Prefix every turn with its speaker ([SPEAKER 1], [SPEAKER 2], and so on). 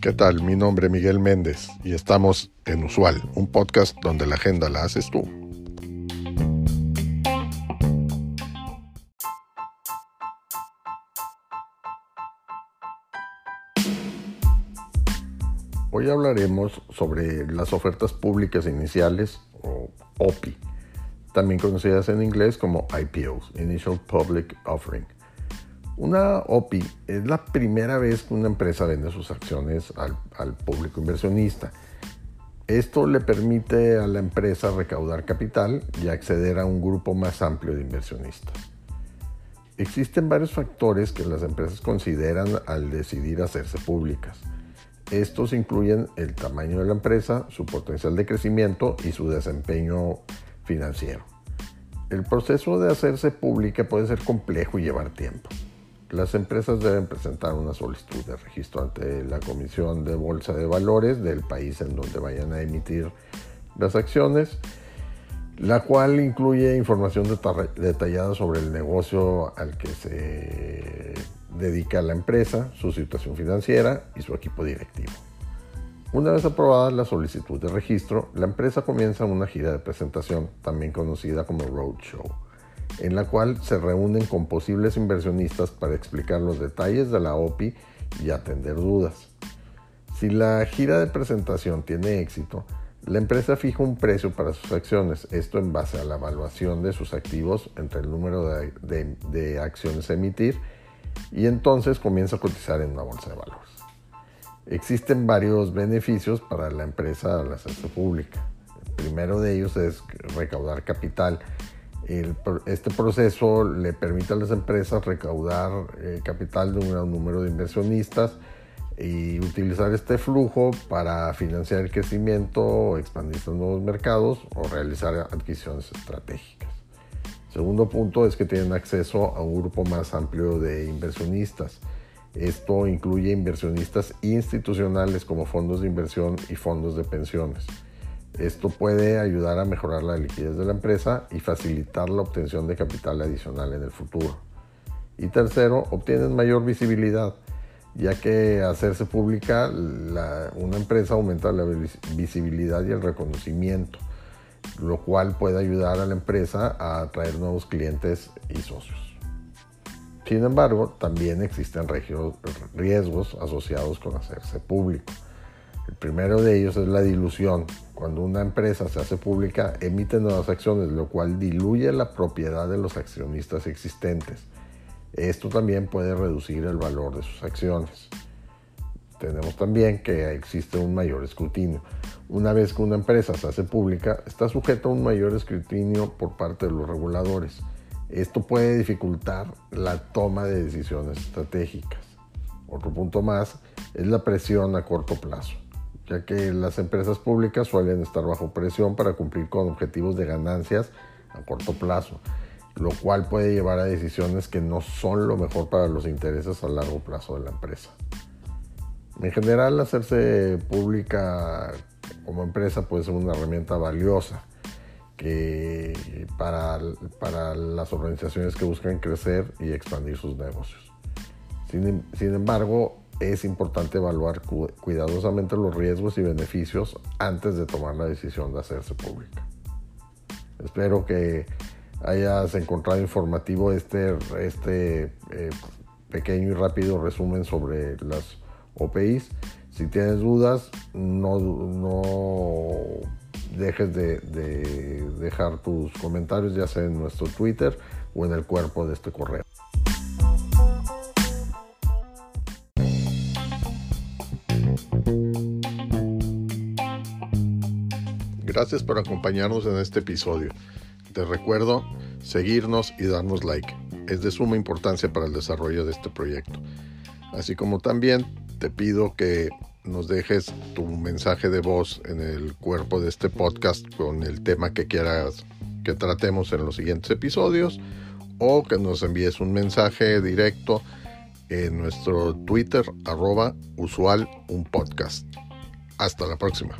[SPEAKER 1] ¿Qué tal? Mi nombre es Miguel Méndez y estamos en Usual, un podcast donde la agenda la haces tú. Hoy hablaremos sobre las ofertas públicas iniciales o OPI, también conocidas en inglés como IPOs, Initial Public Offering. Una OPI es la primera vez que una empresa vende sus acciones al, público inversionista. Esto le permite a la empresa recaudar capital y acceder a un grupo más amplio de inversionistas. Existen varios factores que las empresas consideran al decidir hacerse públicas. Estos incluyen el tamaño de la empresa, su potencial de crecimiento y su desempeño financiero. El proceso de hacerse pública puede ser complejo y llevar tiempo. Las empresas deben presentar una solicitud de registro ante la Comisión de Bolsa de Valores del país en donde vayan a emitir las acciones, la cual incluye información detallada sobre el negocio al que se dedica la empresa, su situación financiera y su equipo directivo. Una vez aprobada la solicitud de registro, la empresa comienza una gira de presentación, también conocida como roadshow, en la cual se reúnen con posibles inversionistas para explicar los detalles de la OPI y atender dudas. Si la gira de presentación tiene éxito, la empresa fija un precio para sus acciones, esto en base a la evaluación de sus activos entre el número de, acciones emitir y entonces comienza a cotizar en una bolsa de valores. Existen varios beneficios para la empresa al hacerse pública. El primero de ellos es recaudar capital. Este proceso le permite a las empresas recaudar eh, capital de un gran número de inversionistas y utilizar este flujo para financiar el crecimiento, expandirse en nuevos mercados o realizar adquisiciones estratégicas. Segundo punto es que tienen acceso a un grupo más amplio de inversionistas. Esto incluye inversionistas institucionales como fondos de inversión y fondos de pensiones. Esto puede ayudar a mejorar la liquidez de la empresa y facilitar la obtención de capital adicional en el futuro. Y tercero, obtienen mayor visibilidad, ya que hacerse pública una empresa aumenta la visibilidad y el reconocimiento lo cual puede ayudar a la empresa a atraer nuevos clientes y socios. Sin embargo, también existen riesgos asociados con hacerse público. El primero de ellos es la dilución. Cuando una empresa se hace pública, emite nuevas acciones, lo cual diluye la propiedad de los accionistas existentes. Esto también puede reducir el valor de sus acciones. Tenemos también que existe un mayor escrutinio. Una vez que una empresa se hace pública, está sujeta a un mayor escrutinio por parte de los reguladores. Esto puede dificultar la toma de decisiones estratégicas. Otro punto más es la presión a corto plazo, ya que las empresas públicas suelen estar bajo presión para cumplir con objetivos de ganancias a corto plazo, lo cual puede llevar a decisiones que no son lo mejor para los intereses a largo plazo de la empresa. En general, hacerse pública como empresa puede ser una herramienta valiosa que para, para las organizaciones que buscan crecer y expandir sus negocios. Sin, sin embargo, es importante evaluar cuidadosamente los riesgos y beneficios antes de tomar la decisión de hacerse pública. Espero que hayas encontrado informativo este, este eh, pequeño y rápido resumen sobre las OPIs. Si tienes dudas, no, dejes de, dejar tus comentarios, ya sea en nuestro Twitter o en el cuerpo de este correo. Gracias por acompañarnos en este episodio. Te recuerdo seguirnos y darnos like. Es de suma importancia para el desarrollo de este proyecto. Así como también te pido que nos dejes tu mensaje de voz en el cuerpo de este podcast con el tema que quieras que tratemos en los siguientes episodios o que nos envíes un mensaje directo en nuestro Twitter arroba usual un podcast. Hasta la próxima.